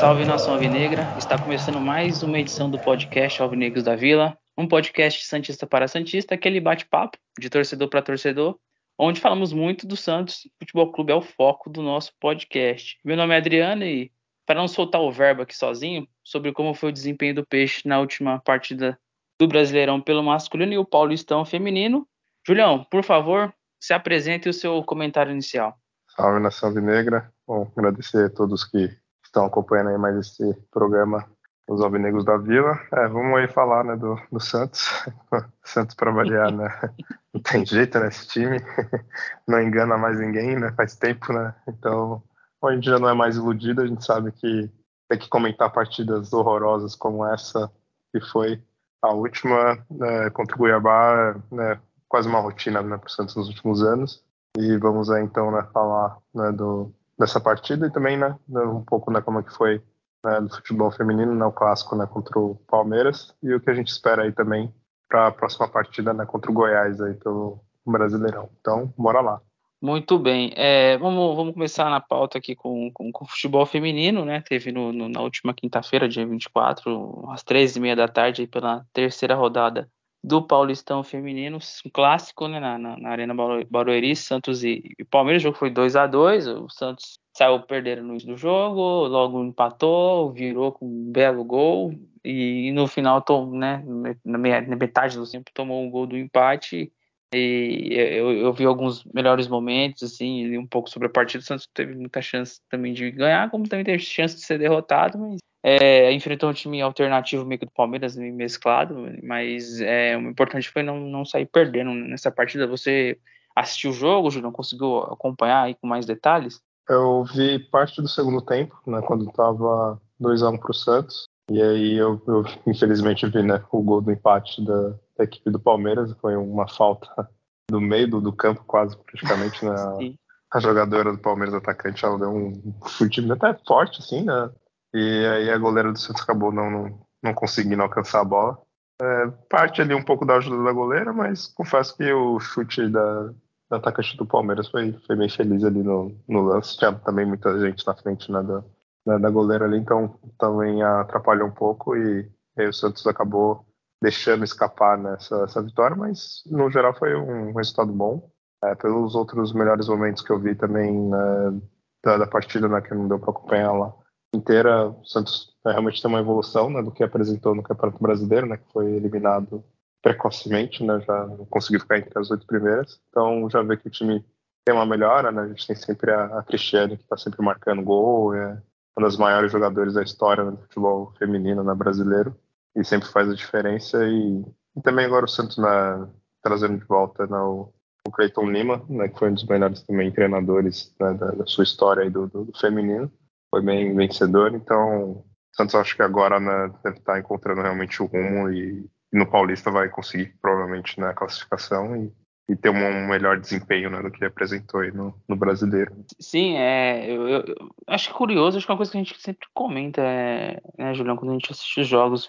Salve nação alvinegra, está começando mais uma edição do podcast Alvinegros da Vila, um podcast Santista para Santista, aquele bate-papo de torcedor para torcedor, onde falamos muito do Santos. Futebol Clube é o foco do nosso podcast. Meu nome é Adriano e, para não soltar o verbo aqui sozinho, sobre como foi o desempenho do Peixe na última partida do Brasileirão pelo masculino e o Paulistão feminino, Julião, por favor, se apresente o seu comentário inicial. Salve nação alvinegra. Bom, agradecer a todos que estão acompanhando aí mais esse programa os Alvinegros da Vila. É, vamos aí falar né, do, do Santos. Santos para variar, né? Não tem jeito nesse time. Não engana mais ninguém, né? Faz tempo, né? Então, a gente já não é mais iludido, a gente sabe que tem que comentar partidas horrorosas como essa, que foi a última né, contra o Cuiabá, né, quase uma rotina né, para o Santos nos últimos anos. E vamos aí então né, falar né, do, dessa partida e também né, um pouco né, como é que foi né, do futebol feminino, né, o clássico né, contra o Palmeiras e o que a gente espera aí também para a próxima partida né, contra o Goiás aí pelo Brasileirão. Então, bora lá. Muito bem. É, vamos, vamos começar na pauta aqui com, com, com o futebol feminino, né? Teve no, no, na última quinta-feira, dia 24, às três e meia da tarde, pela terceira rodada do Paulistão Feminino, um clássico né, na, na, na Arena Barueri, Santos e, e, Palmeiras. O jogo foi 2 a 2 O Santos saiu perdendo no início do jogo, logo empatou, virou com um belo gol. E, no final, né, na, metade do tempo, tomou um gol do empate. E eu, eu, vi alguns melhores momentos, assim, um pouco sobre a partida. O Santos teve muita chance também de ganhar, como também teve chance de ser derrotado, mas é, enfrentou um time alternativo meio que do Palmeiras, meio mesclado, mas é, o importante foi não, não sair perdendo nessa partida. Você assistiu o jogo, Júlio? Conseguiu acompanhar aí com mais detalhes? Eu vi parte do segundo tempo, né, quando estava 2x1 para o Santos. E aí eu, eu, infelizmente vi né, o gol do empate da, da, equipe do Palmeiras. Foi uma falta do meio do, do campo, quase praticamente. Né, a jogadora do Palmeiras atacante ela deu um chute até forte, assim, né? E aí a goleira do Santos acabou não, não, não conseguindo alcançar a bola. É, parte ali um pouco da ajuda da goleira, mas confesso que o chute da, da atacante do Palmeiras foi, foi bem feliz ali no, no lance. Tinha também muita gente na frente né, da, da, da, goleira ali, então também atrapalhou um pouco e o Santos acabou deixando escapar nessa essa vitória, mas no geral foi um resultado bom. É, pelos outros melhores momentos que eu vi também né, da, da partida, né, que não deu para acompanhar lá inteira, o Santos realmente tem uma evolução né, do que apresentou no Campeonato Brasileiro, né, que foi eliminado precocemente, né, já não conseguiu ficar entre as oito primeiras. Então já vê que o time tem uma melhora, né, a gente tem sempre a, a Cristiane que está sempre marcando gol, é uma das maiores jogadores da história do futebol feminino né, brasileiro e sempre faz a diferença. E, e também agora o Santos né, trazendo de volta né, o, o Cleiton Lima, né, que foi um dos melhores também treinadores né, da, da, sua história do, do, do feminino. Foi bem vencedor, então o Santos acho que agora né, deve estar encontrando realmente o rumo e no Paulista vai conseguir provavelmente na né, classificação e, e, ter um melhor desempenho né, do que apresentou aí no, no Brasileiro. Sim, é, eu, eu, acho curioso, acho que é uma coisa que a gente sempre comenta, é, né, Julião, quando a gente assiste os jogos,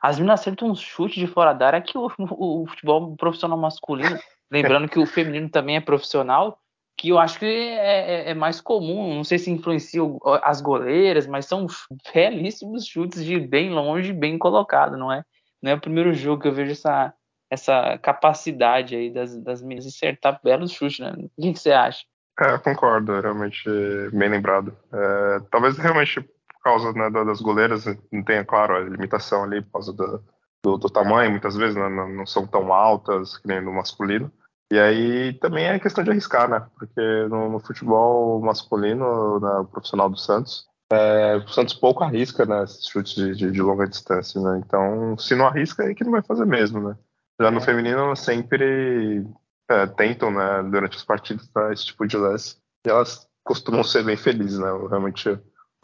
as meninas acertam um chute de fora da área que o, o, o futebol profissional masculino, lembrando que o feminino também é profissional, que eu acho que é, é, é, mais comum, não sei se influencia as goleiras, mas são belíssimos chutes de bem longe, bem colocado, não é? Não é o primeiro jogo que eu vejo essa, essa capacidade aí das, das meninas acertar belos chutes, né? O que, você acha? É, concordo, é realmente bem lembrado. É, talvez realmente por causa né, das goleiras não tenha, claro, a limitação ali por causa do, do, do tamanho, muitas vezes né, não, são tão altas que nem no masculino. E aí também é questão de arriscar, né? Porque no, no futebol masculino, na profissional do Santos, é, o Santos pouco arrisca, né? Esses chutes de, de, de, longa distância, né? Então, se não arrisca, é que não vai fazer mesmo, né? Já é. no feminino, sempre é, tentam, né? Durante os partidos, tá, esse tipo de lance. E elas costumam ser bem felizes, né? Realmente,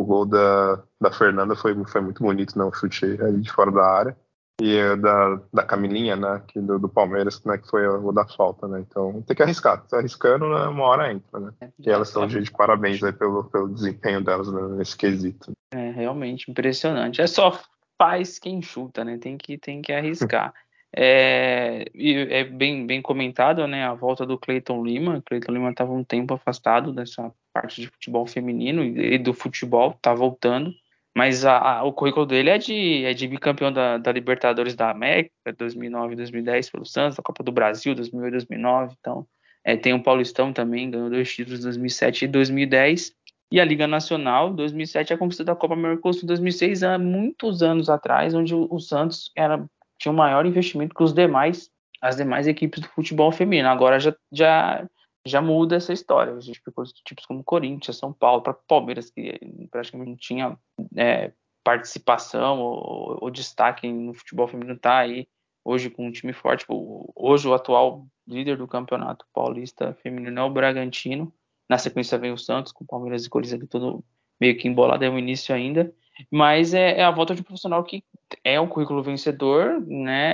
o gol da, da Fernanda foi, foi muito bonito, né? Chute ali de fora da área. E da, da Camilinha, né, que do, do Palmeiras, né, que foi o da falta, né, então tem que arriscar, tá arriscando, né, uma hora entra, né, é, e elas estão de, de parabéns aí pelo, pelo desempenho delas né, nesse quesito. É, realmente impressionante, é só faz quem chuta, né, tem que, tem que arriscar. É, é bem, bem comentado, né, a volta do Cleiton Lima. Cleiton Lima estava um tempo afastado dessa parte de futebol feminino e do futebol, tá voltando. Mas a, a, o currículo dele é de, é de bicampeão da, da Libertadores da América, 2009 e 2010 pelo Santos, da Copa do Brasil, 2008 e 2009. Então, é, tem o Paulistão também, ganhou dois títulos em 2007 e 2010. E a Liga Nacional, 2007, a conquista da Copa Mercosul 2006, há muitos anos atrás, onde o, o Santos era, tinha um maior investimento que os demais, as demais equipes do futebol feminino. Agora já, já já muda essa história. A gente ficou tipos como Corinthians, São Paulo, para Palmeiras, que praticamente não tinha é, participação ou, ou, destaque no futebol feminino, está aí hoje com um time forte. Tipo, hoje o atual líder do campeonato paulista feminino é o Bragantino. Na sequência vem o Santos, com Palmeiras e Corinthians aqui todo meio que embolado, é o início ainda. Mas é, é, a volta de um profissional que é um currículo vencedor, né?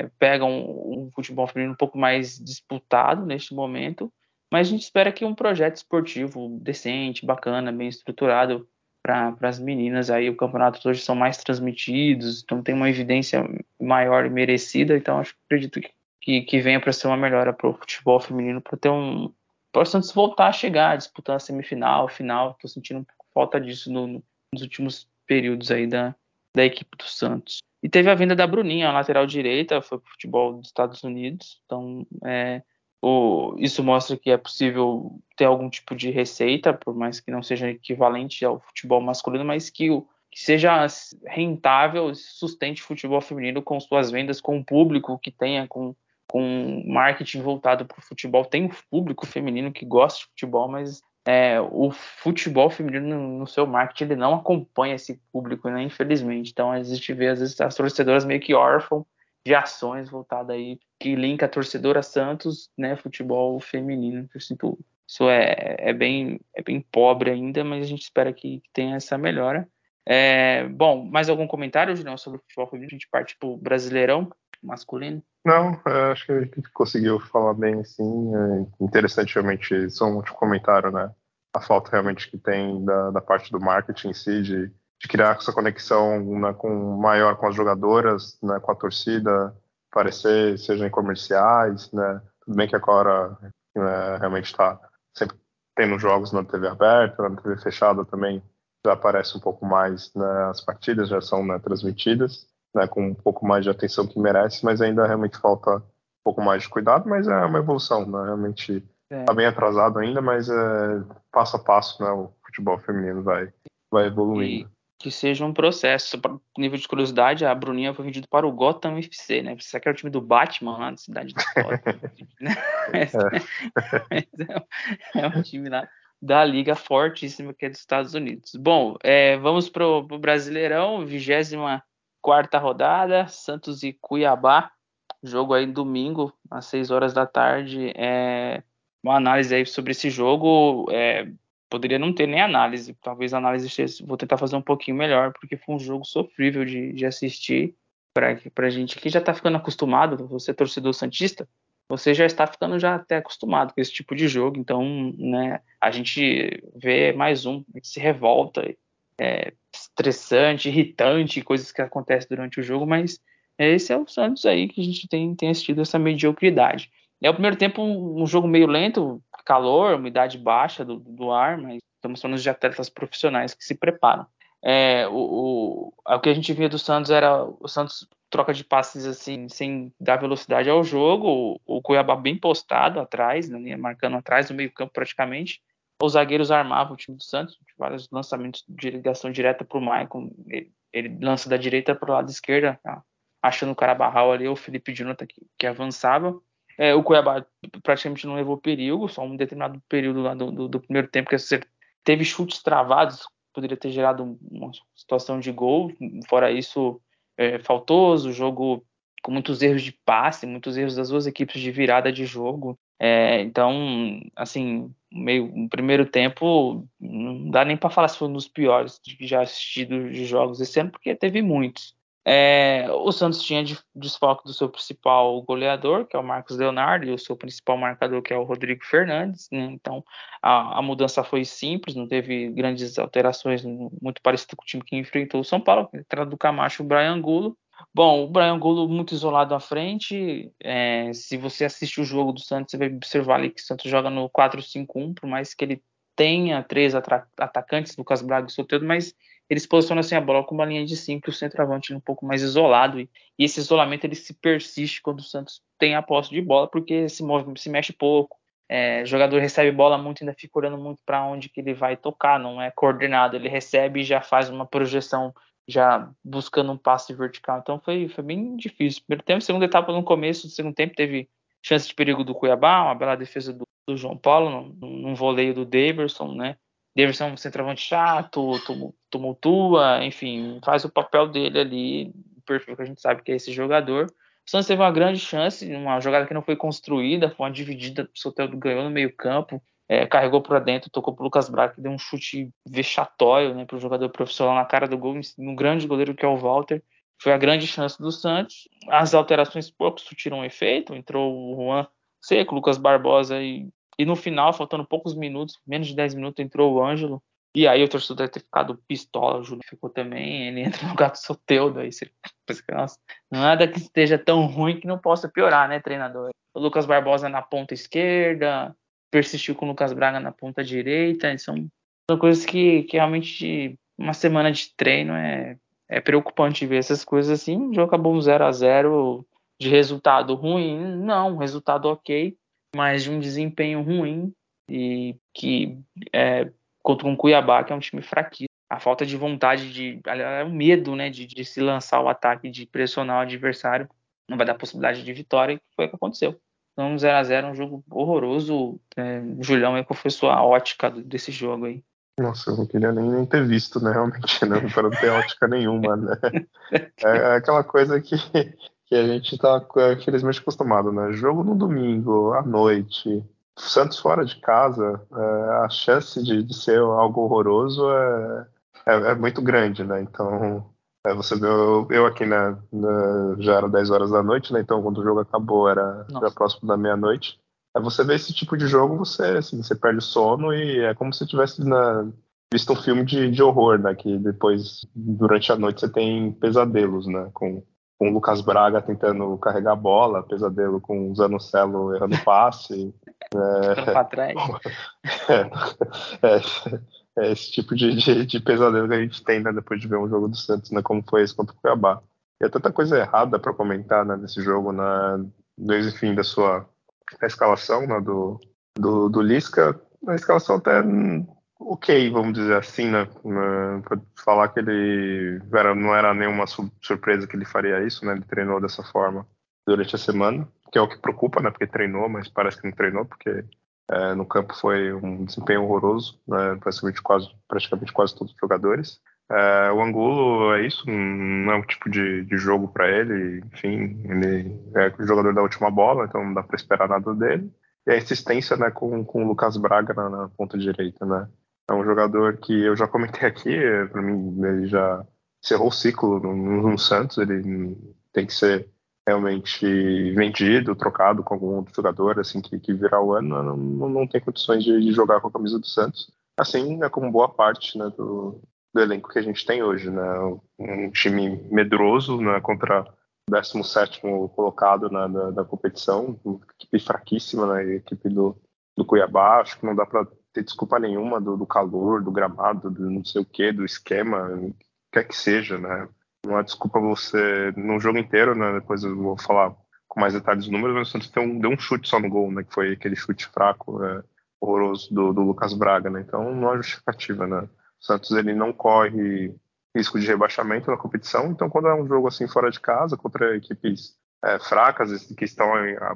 É, pega um, um futebol feminino um pouco mais disputado neste momento mas a gente espera que um projeto esportivo decente, bacana, bem estruturado para as meninas. Aí o campeonato hoje são mais transmitidos, então tem uma evidência maior e merecida. Então acho acredito que, que, que venha para ser uma melhora para o futebol feminino, para ter um. Para o Santos voltar a chegar, disputando a semifinal, final. Estou sentindo um pouco falta disso no, nos últimos períodos aí da, da equipe do Santos. E teve a venda da Bruninha, a lateral direita, foi para o futebol dos Estados Unidos. Então, é, o, isso mostra que é possível ter algum tipo de receita, por mais que não seja equivalente ao futebol masculino, mas que, que seja rentável, sustente o futebol feminino com suas vendas, com o público que tenha, com, com marketing voltado para o futebol. Tem um público feminino que gosta de futebol, mas é, o futebol feminino no, seu marketing ele não acompanha esse público, né, infelizmente. Então a gente vê às vezes as torcedoras meio que órfãos de ações voltada aí que linka a torcedora Santos, né, futebol feminino. Eu sinto, isso é, é, bem, é bem pobre ainda, mas a gente espera que, que tenha essa melhora. É, bom, mais algum comentário, Julião, sobre o futebol feminino? A gente parte para o Brasileirão masculino? Não, é, acho que a gente conseguiu falar bem, sim. É interessante, realmente, só um último comentário, né? A falta realmente que tem da, da parte do marketing em si, de de criar essa conexão né, com maior com as jogadoras, né, com a torcida, aparecer, seja em comerciais, né? Tudo bem que agora né, realmente está sempre tendo jogos na TV aberta, na TV fechada também já aparece um pouco mais, né, as partidas já são né, transmitidas, né, com um pouco mais de atenção que merece, mas ainda realmente falta um pouco mais de cuidado, mas é uma evolução, né, realmente está é. Tá bem atrasado ainda, mas é, passo a passo, né, o futebol feminino vai, vai evoluindo. E que seja um processo. Nível de curiosidade, a Bruninha foi vendida para o Gotham FC, né? Você que era o time do Batman lá na cidade de Gotham. Né? é. é um time lá da liga fortíssima que é dos Estados Unidos. Bom, é, vamos para o Brasileirão, 24 rodada, Santos e Cuiabá, jogo aí domingo, às 6 horas da tarde. É, uma análise aí sobre esse jogo. É, poderia não ter nem análise. Talvez a análise esteja, vou tentar fazer um pouquinho melhor, porque foi um jogo sofrível de, de assistir para a gente que já está ficando acostumado, você torcedor santista, você já está ficando já até acostumado com esse tipo de jogo, então, né, a gente vê mais um que se revolta, é estressante, irritante, coisas que acontecem durante o jogo, mas esse é o Santos aí que a gente tem, tem assistido essa mediocridade. É o primeiro tempo um, um jogo meio lento, calor, umidade baixa do, do ar, mas estamos falando de atletas profissionais que se preparam. É, o, o, o que a gente via do Santos era o Santos troca de passes assim, sem dar velocidade ao jogo, o, o Cuiabá bem postado atrás, né, marcando atrás, no meio campo praticamente. Os zagueiros armavam o time do Santos, vários lançamentos de ligação direta para o Maicon, ele, ele, lança da direita para o lado esquerdo, tá? achando o cara barral ali, o Felipe Dinota que, que avançava. É, o Cuiabá praticamente não levou perigo, só um determinado período lá do, do, do primeiro tempo que teve chutes travados, poderia ter gerado uma situação de gol. Fora isso, é, faltoso, jogo com muitos erros de passe, muitos erros das duas equipes de virada de jogo. É, então, assim, meio um primeiro tempo não dá nem para falar se foi um dos piores que já assistido de jogos esse ano, porque teve muitos. É, o Santos tinha desfalque do seu principal goleador, que é o Marcos Leonardo, e o seu principal marcador, que é o Rodrigo Fernandes. Né? Então a, a, mudança foi simples, não teve grandes alterações, muito parecido com o time que enfrentou o São Paulo, entrada do Camacho e o Brian Angulo. Bom, o Brian Angulo muito isolado à frente. É, se você assiste o jogo do Santos, você vai observar ali que o Santos joga no 4-5-1, por mais que ele tenha três atacantes, Lucas Braga e Soteldo, mas eles posicionam assim a bola com uma linha de cinco, o centroavante um pouco mais isolado, e, e, esse isolamento ele se persiste quando o Santos tem a posse de bola, porque se, move, se mexe pouco, é, jogador recebe bola muito, ainda fica olhando muito para onde que ele vai tocar, não é coordenado, ele recebe e já faz uma projeção, já buscando um passe vertical, então foi, foi bem difícil. Primeiro tempo, segunda etapa no começo do segundo tempo teve chance de perigo do Cuiabá, uma bela defesa do, do João Paulo, num, num voleio do Daverson, né, Davidson é um centroavante chato, tumultua, enfim, faz o papel dele ali, o perfil que a gente sabe que é esse jogador. O Santos teve uma grande chance, uma jogada que não foi construída, foi uma dividida, o Soteldo ganhou no meio campo, é, carregou para dentro, tocou para o Lucas Braga, que deu um chute vexatório né, para o jogador profissional na cara do gol, um grande goleiro que é o Walter. Foi a grande chance do Santos. As alterações pouco surtiram efeito, entrou o Juan Seco, Lucas Barbosa e e no final, faltando poucos minutos, menos de 10 minutos, entrou o Ângelo. E aí o torcedor deve ter ficado pistola, o Júlio ficou também, ele entra no gato Soteudo, aí você nossa, nada que esteja tão ruim que não possa piorar, né, treinador? O Lucas Barbosa na ponta esquerda, persistiu com o Lucas Braga na ponta direita, são, são coisas que, que realmente uma semana de treino é, é preocupante ver essas coisas assim, o jogo acabou um 0 a 0 de resultado ruim, não, resultado ok, mas de um desempenho ruim e que é, contra um Cuiabá, que é um time fraquíssimo. A falta de vontade, de, o medo né, de, de, se lançar o ataque, de pressionar o adversário, não vai dar possibilidade de vitória, e foi o que aconteceu. Então, 0 a 0 um jogo horroroso. É, Julião, aí, qual foi sua ótica desse jogo aí? Nossa, eu não queria nem, nem ter visto, né? Realmente, né? Para não ter ótica nenhuma, né? É, é aquela coisa que que a gente está infelizmente acostumado, né? Jogo no domingo, à noite, Santos fora de casa, é, a chance de, de, ser algo horroroso é, é, é muito grande, né? Então, é, você vê, eu, eu aqui né, já era 10 horas da noite, né? Então, quando o jogo acabou, era já próximo da meia-noite. É, você vê esse tipo de jogo, você, assim, você perde o sono e é como se tivesse na, visto um filme de, de horror, né? Que depois, durante a noite, você tem pesadelos, né? Com com o Lucas Braga tentando carregar a bola, pesadelo com o Zanocelo errando passe. é, trás. É, é, é, esse tipo de, de, de, pesadelo que a gente tem né, depois de ver um jogo do Santos, né, como foi esse contra o Cuiabá. E é tanta coisa errada para comentar né, nesse jogo, né, desde o fim da sua escalação né, do, do, do Lisca. A escalação até ok, vamos dizer assim, né? Pra falar que ele era, não era nenhuma surpresa que ele faria isso, né? Ele treinou dessa forma durante a semana, que é o que preocupa, né? Porque treinou, mas parece que não treinou, porque é, no campo foi um desempenho horroroso, né? Praticamente quase, praticamente quase todos os jogadores. É, o Angulo é isso, não é um tipo de, de jogo para ele, enfim, ele é o jogador da última bola, então não dá para esperar nada dele. E a insistência né, com, com o Lucas Braga na, na ponta direita, né? É um jogador que eu já comentei aqui, para mim ele já encerrou o ciclo no, no, Santos, ele tem que ser realmente vendido, trocado com algum outro jogador assim que, que virar o ano, não, não, tem condições de, de, jogar com a camisa do Santos. Assim, né, como boa parte né, do, do elenco que a gente tem hoje, né? Um time medroso né, contra o 17 colocado na, da, da, competição, equipe fraquíssima, né, equipe do, do Cuiabá, acho que não dá para ter desculpa nenhuma do, do, calor, do gramado, do não sei o que, do esquema, quer que seja, né? Não há desculpa você, no jogo inteiro, né? Depois eu vou falar com mais detalhes dos números, mas o Santos um, deu um chute só no gol, né? Que foi aquele chute fraco, é, horroroso do, do, Lucas Braga, né? Então não há justificativa, né? O Santos ele não corre risco de rebaixamento na competição, então quando é um jogo assim fora de casa, contra equipes é, fracas, que estão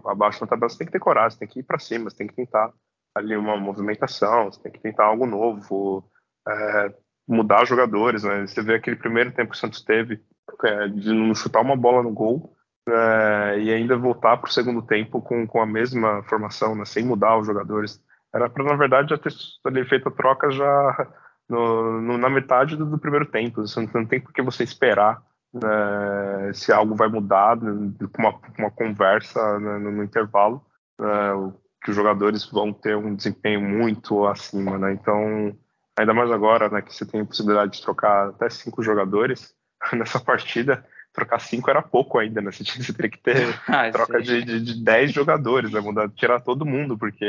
abaixo na tabela, você tem que ter coragem, você tem que ir para cima, você tem que tentar ali uma movimentação, você tem que tentar algo novo, é, mudar jogadores, né? Você vê aquele primeiro tempo que o Santos teve é, de não chutar uma bola no gol é, e ainda voltar para o segundo tempo com, com a mesma formação, né? sem mudar os jogadores. Era para, na verdade, já ter feito a troca já no, no, na metade do, do, primeiro tempo. Você não, não tem por que você esperar né, se algo vai mudar, né, com uma, uma conversa né, no, no, intervalo, né, que os jogadores vão ter um desempenho muito acima, né? Então, ainda mais agora, né, que você tem a possibilidade de trocar até cinco jogadores nessa partida, trocar cinco era pouco ainda, né? Você, tinha, você teria que ter ah, troca de, de, de dez jogadores, né? Mudar, tirar todo mundo, porque,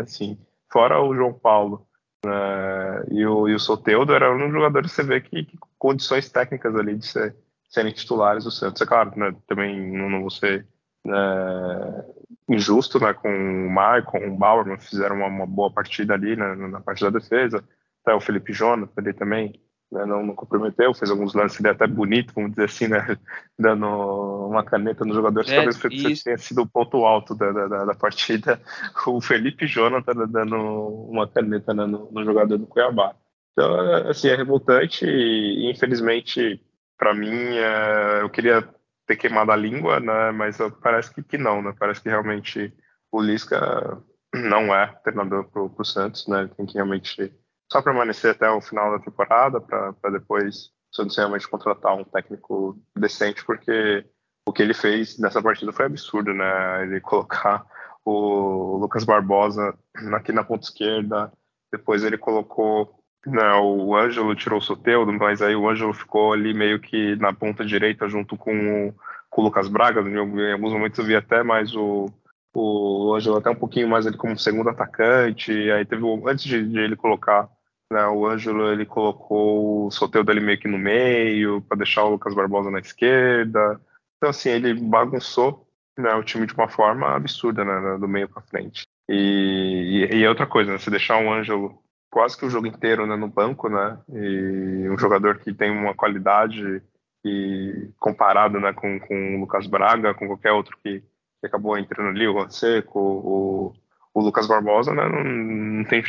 assim, fora o João Paulo né, e, o, e o Soteudo, era um jogador que você vê que, que condições técnicas ali de ser, serem titulares do Santos. É claro, né, também não, não vou ser né, injusto né, com o Maicon, o Bauerman, fizeram uma, uma boa partida ali né, na parte da defesa. Até o Felipe Jonas ali também né, não, não, comprometeu, fez alguns lances até bonito, vamos dizer assim, né, dando uma caneta nos jogadores, é, talvez isso. tenha sido o ponto alto da, da, da, partida, o Felipe Jonathan dando uma caneta né, no, no, jogador do Cuiabá. Então, é, assim, é revoltante e, infelizmente, para mim, é, eu queria ter queimado a língua, né, mas parece que, que não, né, parece que realmente o Lisca não é treinador para o Santos, né, tem que realmente só permanecer até o final da temporada para depois o Santos realmente contratar um técnico decente, porque o que ele fez nessa partida foi absurdo, né? Ele colocar o Lucas Barbosa aqui na ponta esquerda, depois ele colocou né, o Ângelo tirou o Soteudo, mas aí o Ângelo ficou ali meio que na ponta direita junto com o, com o Lucas Braga. Em alguns momentos eu vi até mais o, o Ângelo até um pouquinho mais ali como segundo atacante. Aí teve antes de, de ele colocar né, o Ângelo ele colocou o Soteldo ali meio que no meio, para deixar o Lucas Barbosa na esquerda. Então, assim, ele bagunçou né, o time de uma forma absurda, né, do meio para frente. E, e, e, é outra coisa, né, você deixar o Ângelo quase que o jogo inteiro né, no banco, né, e um jogador que tem uma qualidade e comparado né, com, com o Lucas Braga, com qualquer outro que, que acabou entrando ali, o Juan Seco, o, o Lucas Barbosa, né, não, não tem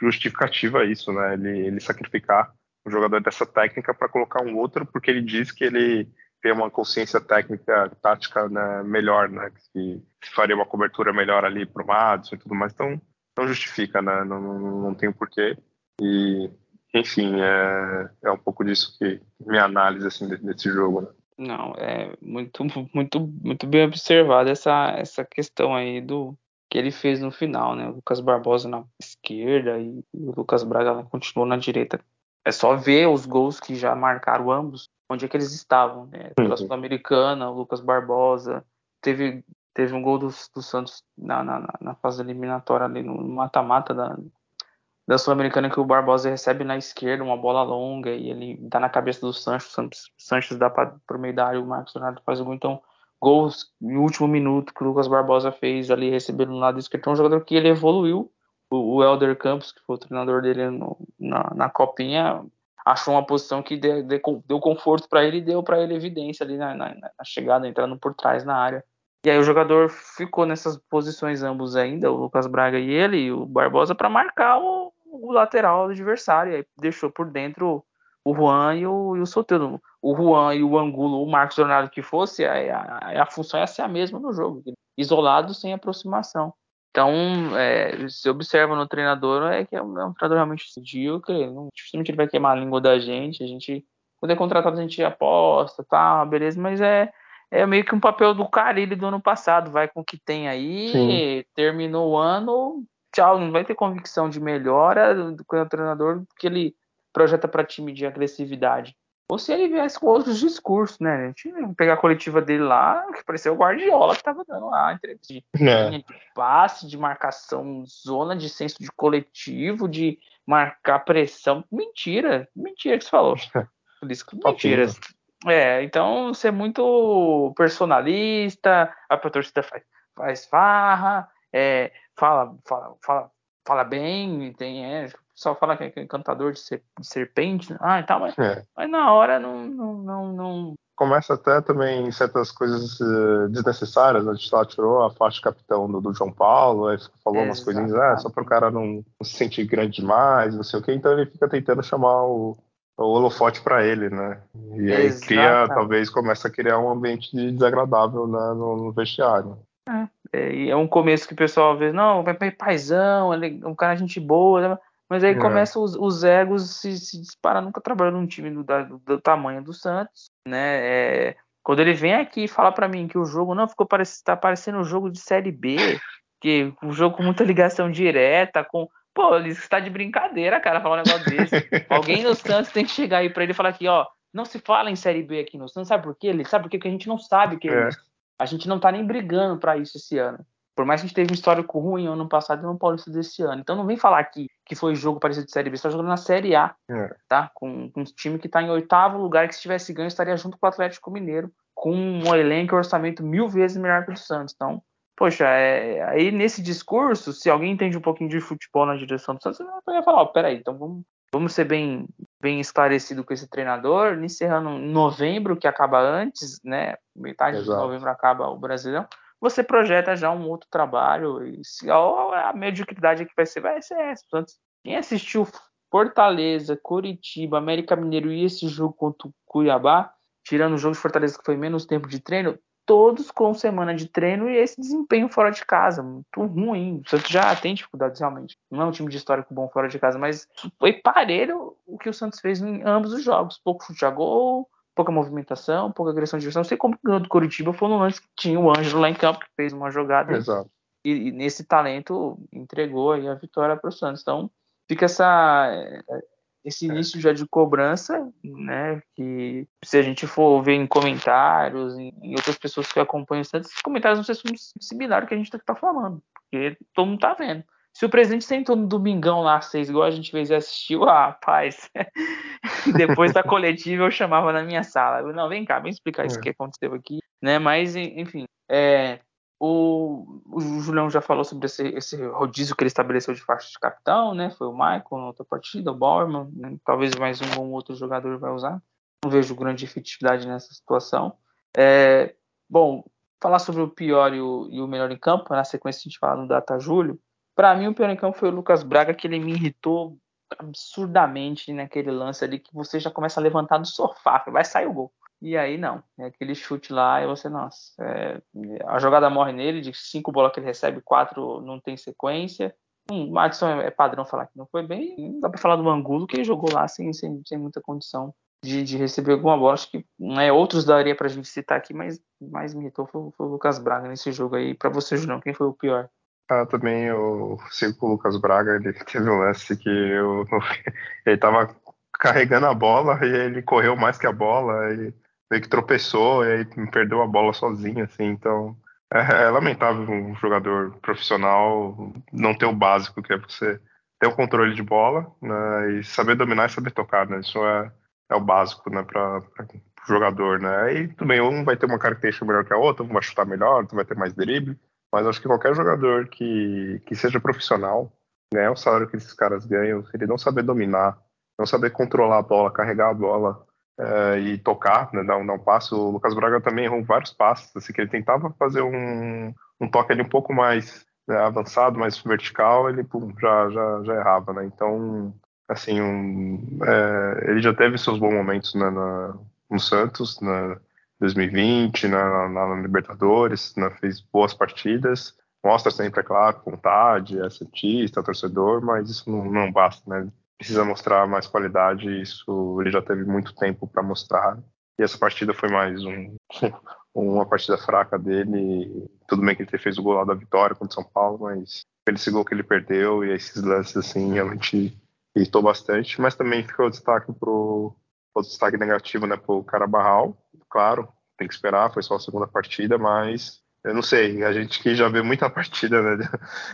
justificativa isso, né? Ele, ele sacrificar um jogador dessa técnica para colocar um outro, porque ele diz que ele tem uma consciência técnica, tática né, melhor, né? Que faria uma cobertura melhor ali para o Madison e tudo mais. Então, não justifica, né? Não, não, não tem porquê. E, enfim, é, é um pouco disso que minha análise assim desse jogo. Né? Não, é muito, muito, muito bem observado essa, essa questão aí do, que ele fez no final, né? O Lucas Barbosa na esquerda e o Lucas Braga continuou na direita. É só ver os gols que já marcaram ambos, onde é que eles estavam, né? Pela uhum. Sul-Americana, o Lucas Barbosa. Teve, teve um gol do, do Santos na, na, na, fase eliminatória ali no mata-mata da, da Sul-Americana que o Barbosa recebe na esquerda uma bola longa e ele dá na cabeça do. Santos, Santos dá para o meio da área, o Marcos Leonardo faz o gol. Então, gols no último minuto que o Lucas Barbosa fez ali, recebendo no lado esquerdo. É um jogador que ele evoluiu. O, o Elder Campos, que foi o treinador dele no, na, na Copinha, achou uma posição que deu, deu conforto para ele e deu para ele evidência ali na, na, na, chegada, entrando por trás na área. E aí o jogador ficou nessas posições ambos ainda, o Lucas Braga e ele, e o Barbosa, para marcar o, o lateral do adversário. E aí deixou por dentro o Juan e o, e o Soteldo. O Juan e o Angulo, o Marcos Leonardo que fosse, a, a, a função ia ser a mesma no jogo, isolado sem aproximação. Então, é, se observa no treinador, é que é um, é um treinador realmente medíocre, não, dificilmente ele vai queimar a língua da gente, a gente, quando é contratado a gente aposta, tá, beleza, mas é, é meio que um papel do Carilli do ano passado, vai com o que tem aí, Sim. terminou o ano, tchau, não vai ter convicção de melhora do, do treinador, porque ele projeta para time de agressividade. Ou se ele viesse com outros discursos, né? A gente pegar a coletiva dele lá, que pareceu o Guardiola que tava dando lá, entrevista de, é. de passe, de marcação, zona de senso de coletivo, de marcar pressão. Mentira, mentira que você falou. Mentiras. É, então você é muito personalista, a torcida faz, faz farra, é, fala, fala, fala, fala bem, tem, é, só fala que é encantador de, ser, de serpente. Ah, e tal, mas, é. mas na hora não, não, não, não, Começa até também certas coisas uh, desnecessárias. A gente lá tirou a faixa de capitão do, do João Paulo, aí falou umas coisinhas, ah, só para o cara não, não, se sentir grande demais, não sei o quê. Então ele fica tentando chamar o, o holofote para ele, né? E aí cria, talvez começa a criar um ambiente desagradável né, no, no vestiário. É, é, é um começo que o pessoal vê, não, vai paizão, ele é um cara gente boa, né? Mas aí é. começam os, os, egos se, se disparar. Nunca trabalhou num time do, do, do tamanho do Santos, né? É, quando ele vem aqui e fala para mim que o jogo não ficou parecendo, tá parecendo um jogo de série B, que um jogo com muita ligação direta, com pô, ele está de brincadeira, cara, falar um negócio desse. Alguém no Santos tem que chegar aí para ele e falar aqui, ó, não se fala em série B aqui no Santos, sabe por quê? Ele sabe por quê? Porque a gente não sabe que é. a gente não tá nem brigando para isso esse ano. Por mais que a gente teve um histórico ruim ano passado e no Paulista desse ano. Então não vem falar aqui que foi jogo parecido de Série B. Você tá jogando na Série A, é. tá? Com, com, um time que está em oitavo lugar, que se tivesse ganho estaria junto com o Atlético Mineiro, com um elenco e orçamento mil vezes melhor que o do Santos. Então, poxa, é, aí nesse discurso, se alguém entende um pouquinho de futebol na direção do Santos, você vai falar, ó, peraí, então vamos, vamos ser bem, bem esclarecido com esse treinador, encerrando em novembro, que acaba antes, né? Metade Exato. de novembro acaba o Brasileirão você projeta já um outro trabalho. E se a, mediocridade que vai ser, vai ser essa. Portanto, quem assistiu Fortaleza, Curitiba, América Mineiro e esse jogo contra o Cuiabá, tirando o jogo de Fortaleza que foi menos tempo de treino, todos com semana de treino e esse desempenho fora de casa, muito ruim. O Santos já tem dificuldades realmente. Não é um time de histórico bom fora de casa, mas foi parelho o que o Santos fez em ambos os jogos. Pouco chute a gol, pouca movimentação, pouca agressão de direção. Não sei como ganhou do Curitiba foi no lance que tinha o Ângelo lá em campo, que fez uma jogada. Exato. E, e nesse talento entregou aí a vitória para o Santos. Então fica essa, esse é. início já de cobrança, né? Que se a gente for ver em comentários, em, outras pessoas que acompanham o Santos, esses comentários não sei se são similares ao que a gente está falando, porque todo mundo está vendo. Se o presidente sentou no domingão lá, seis, igual a gente fez e assistiu, ah, rapaz, depois da coletiva eu chamava na minha sala. Eu, não, vem cá, vem explicar isso é. que aconteceu aqui, né? Mas, enfim, é, o, o Julião já falou sobre esse, esse, rodízio que ele estabeleceu de faixa de capitão, né? Foi o Michael na outra partida, o Bauerman, né? talvez mais um ou outro jogador vai usar. Não vejo grande efetividade nessa situação. É, bom, falar sobre o pior e o, e o melhor em campo, na sequência a gente fala no Data Julho. Para mim, o pior em campo foi o Lucas Braga, que ele me irritou absurdamente naquele lance ali, que você já começa a levantar do sofá, vai sair o gol. E aí não, é aquele chute lá e você, nossa, é, a jogada morre nele, de cinco bolas que ele recebe, quatro não tem sequência. Hum, Madison é, é padrão falar que não foi bem, não dá para falar do Angulo, que jogou lá sem, sem, sem muita condição de, de, receber alguma bola. Acho que né, outros daria pra gente citar aqui, mas mais me irritou foi, foi o Lucas Braga nesse jogo aí. Para você, Julião, quem foi o pior? Ah, também eu sigo com o Lucas Braga, ele teve um lance que eu, ele tava carregando a bola e ele correu mais que a bola e meio que tropeçou e aí perdeu a bola sozinho, assim, então é, é lamentável um jogador profissional não ter o básico, que é você ter o controle de bola né, e saber dominar e saber tocar, né, isso é, é o básico, né, para o jogador, né, e também um vai ter uma característica melhor que a outra, um vai chutar melhor, outro vai ter mais drible, mas acho que qualquer jogador que, que seja profissional, né, o salário que esses caras ganham, se ele não saber dominar, não saber controlar a bola, carregar a bola uh, e tocar, né, dar, dar um passo. O Lucas Braga também errou vários passos, assim, que ele tentava fazer um, um toque ali um pouco mais né, avançado, mais vertical, ele pum, já, já, já errava, né? Então, assim, um, é, ele já teve seus bons momentos né, na, no Santos, né, 2020, na, na, na Libertadores, né, fez boas partidas, mostra sempre, é claro, vontade, é cientista, é torcedor, mas isso não, não basta, né? Precisa mostrar mais qualidade, isso ele já teve muito tempo para mostrar. E essa partida foi mais um, uma partida fraca dele. Tudo bem que ele fez o gol lá da vitória contra São Paulo, mas esse gol que ele perdeu e esses lances assim realmente irritou bastante. Mas também ficou destaque pro o destaque negativo, né, pro Carabarral, claro, tem que esperar, foi só a segunda partida, mas eu não sei, a gente que já vê muita partida né,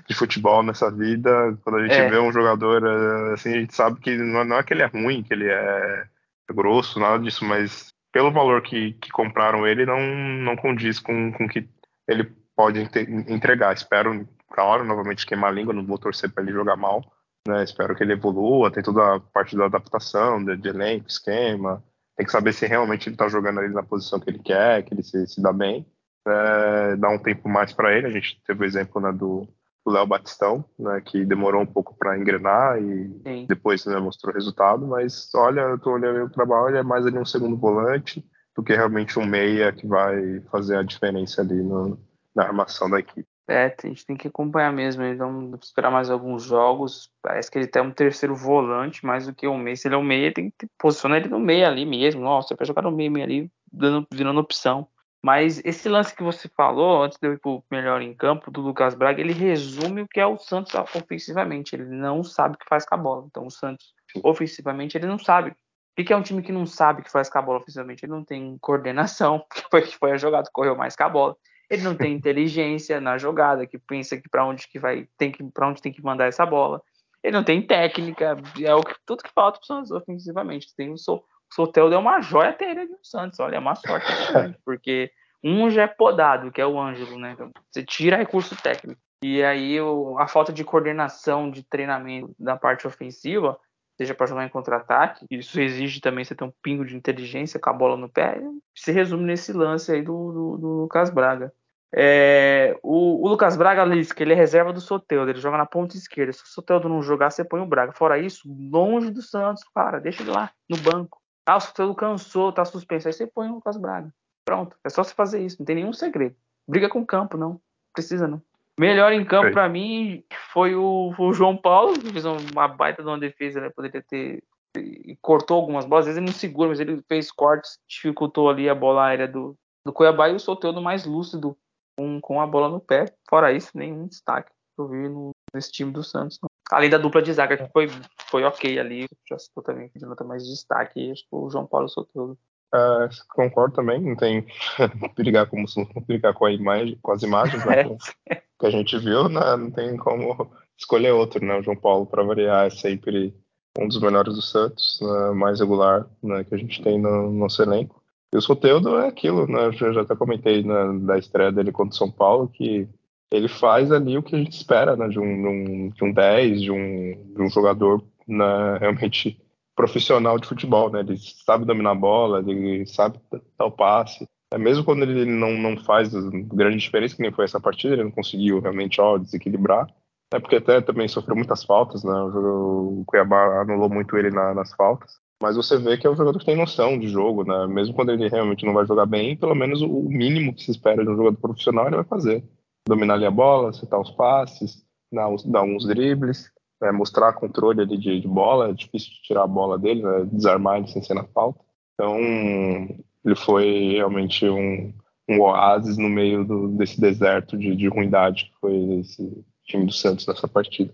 de futebol nessa vida, quando a gente é. vê um jogador assim, a gente sabe que não é que ele é ruim, que ele é grosso, nada disso, mas pelo valor que, que compraram ele, não, não condiz com o que ele pode entregar. Espero, claro, novamente queimar a língua, não vou torcer para ele jogar mal, né? Espero que ele evolua, tem toda a parte da adaptação, de, de elenco, esquema, tem que saber se realmente ele está jogando ali na posição que ele quer, que ele se, se dá bem. É, dar um tempo mais para ele. A gente teve o exemplo né, do Léo Batistão, né, que demorou um pouco para engrenar e Sim. depois né, mostrou resultado. Mas olha, eu estou olhando o trabalho, ele é mais ali um segundo volante do que realmente um meia que vai fazer a diferença ali no, na armação da equipe. É, a gente tem que acompanhar mesmo. Então, esperar mais alguns jogos. Parece que ele tem um terceiro volante mais do que um meio. Se ele é um meia, tem que posicionar ele no meio ali mesmo. Nossa, vai jogar no meio, meio ali, dando, virando opção. Mas esse lance que você falou, antes de eu ir pro melhor em campo, do Lucas Braga, ele resume o que é o Santos ofensivamente. Ele não sabe o que faz com a bola. Então, o Santos, ofensivamente, ele não sabe. O que é um time que não sabe o que faz com a bola ofensivamente? Ele não tem coordenação, que foi, a jogada, correu mais com a bola ele não tem inteligência na jogada, que pensa que para onde que vai, tem que para onde tem que mandar essa bola. Ele não tem técnica, é o que, tudo que falta para o Santos ofensivamente. Tem o, o Soteldo é uma joia terra de um Santos, olha, é uma sorte porque um já é podado, que é o Ângelo, né? Então, você tira recurso técnico. E aí o, a falta de coordenação, de treinamento da parte ofensiva, seja para jogar em contra-ataque, isso exige também você ter um pingo de inteligência com a bola no pé, se resume nesse lance aí do, do, do Lucas Braga. É, o, o, Lucas Braga que ele é reserva do Soteldo, ele joga na ponta esquerda. Se o Soteldo não jogar, você põe o Braga. Fora isso, longe do Santos, cara, deixa ele lá no banco. Ah, o Soteldo cansou, tá suspenso. Aí você põe o Lucas Braga. Pronto, é só você fazer isso, não tem nenhum segredo. Briga com o campo, não. Precisa não. Melhor em campo para mim foi o, o, João Paulo, que fez uma baita de uma defesa, né? Poderia ter. E cortou algumas bolas, às vezes ele não segura, mas ele fez cortes, dificultou ali a bola aérea do, do Cuiabá e o Soteldo mais lúcido com, com a bola no pé. Fora isso, nenhum destaque que eu vi no, nesse time do Santos. Não. Além da dupla de zaga, que foi, foi ok ali, já citou também que nota mais destaque, acho que o João Paulo Soteldo. Uh, concordo também, não tem brigar, como, brigar com, a imagem, com as imagens né, é. que a gente viu, né, não tem como escolher outro, né? O João Paulo, para variar, é sempre um dos melhores do Santos, né, mais regular né, que a gente tem no nosso elenco. E o Soteudo é aquilo, né? Eu já até comentei na, da estreia dele contra o São Paulo que ele faz ali o que a gente espera né, de, um, de, um, de um 10, de um, de um jogador né, realmente profissional de futebol, né? Ele sabe dominar a bola, ele sabe dar o passe. É, mesmo quando ele não, não faz grande diferença, que nem foi essa partida, ele não conseguiu realmente ó, desequilibrar. É porque até também sofreu muitas faltas, né? O, Cuiabá anulou muito ele na, nas faltas. Mas você vê que é um jogador que tem noção de jogo, né? Mesmo quando ele realmente não vai jogar bem, pelo menos o mínimo que se espera de um jogador profissional ele vai fazer. Dominar ali a bola, acertar os passes, dar uns, dar uns dribles é, mostrar controle ali de, de, bola, é difícil tirar a bola dele, né, desarmar ele sem ser na falta. Então, ele foi realmente um, um oásis no meio do, desse deserto de, de ruindade que foi esse time do Santos nessa partida.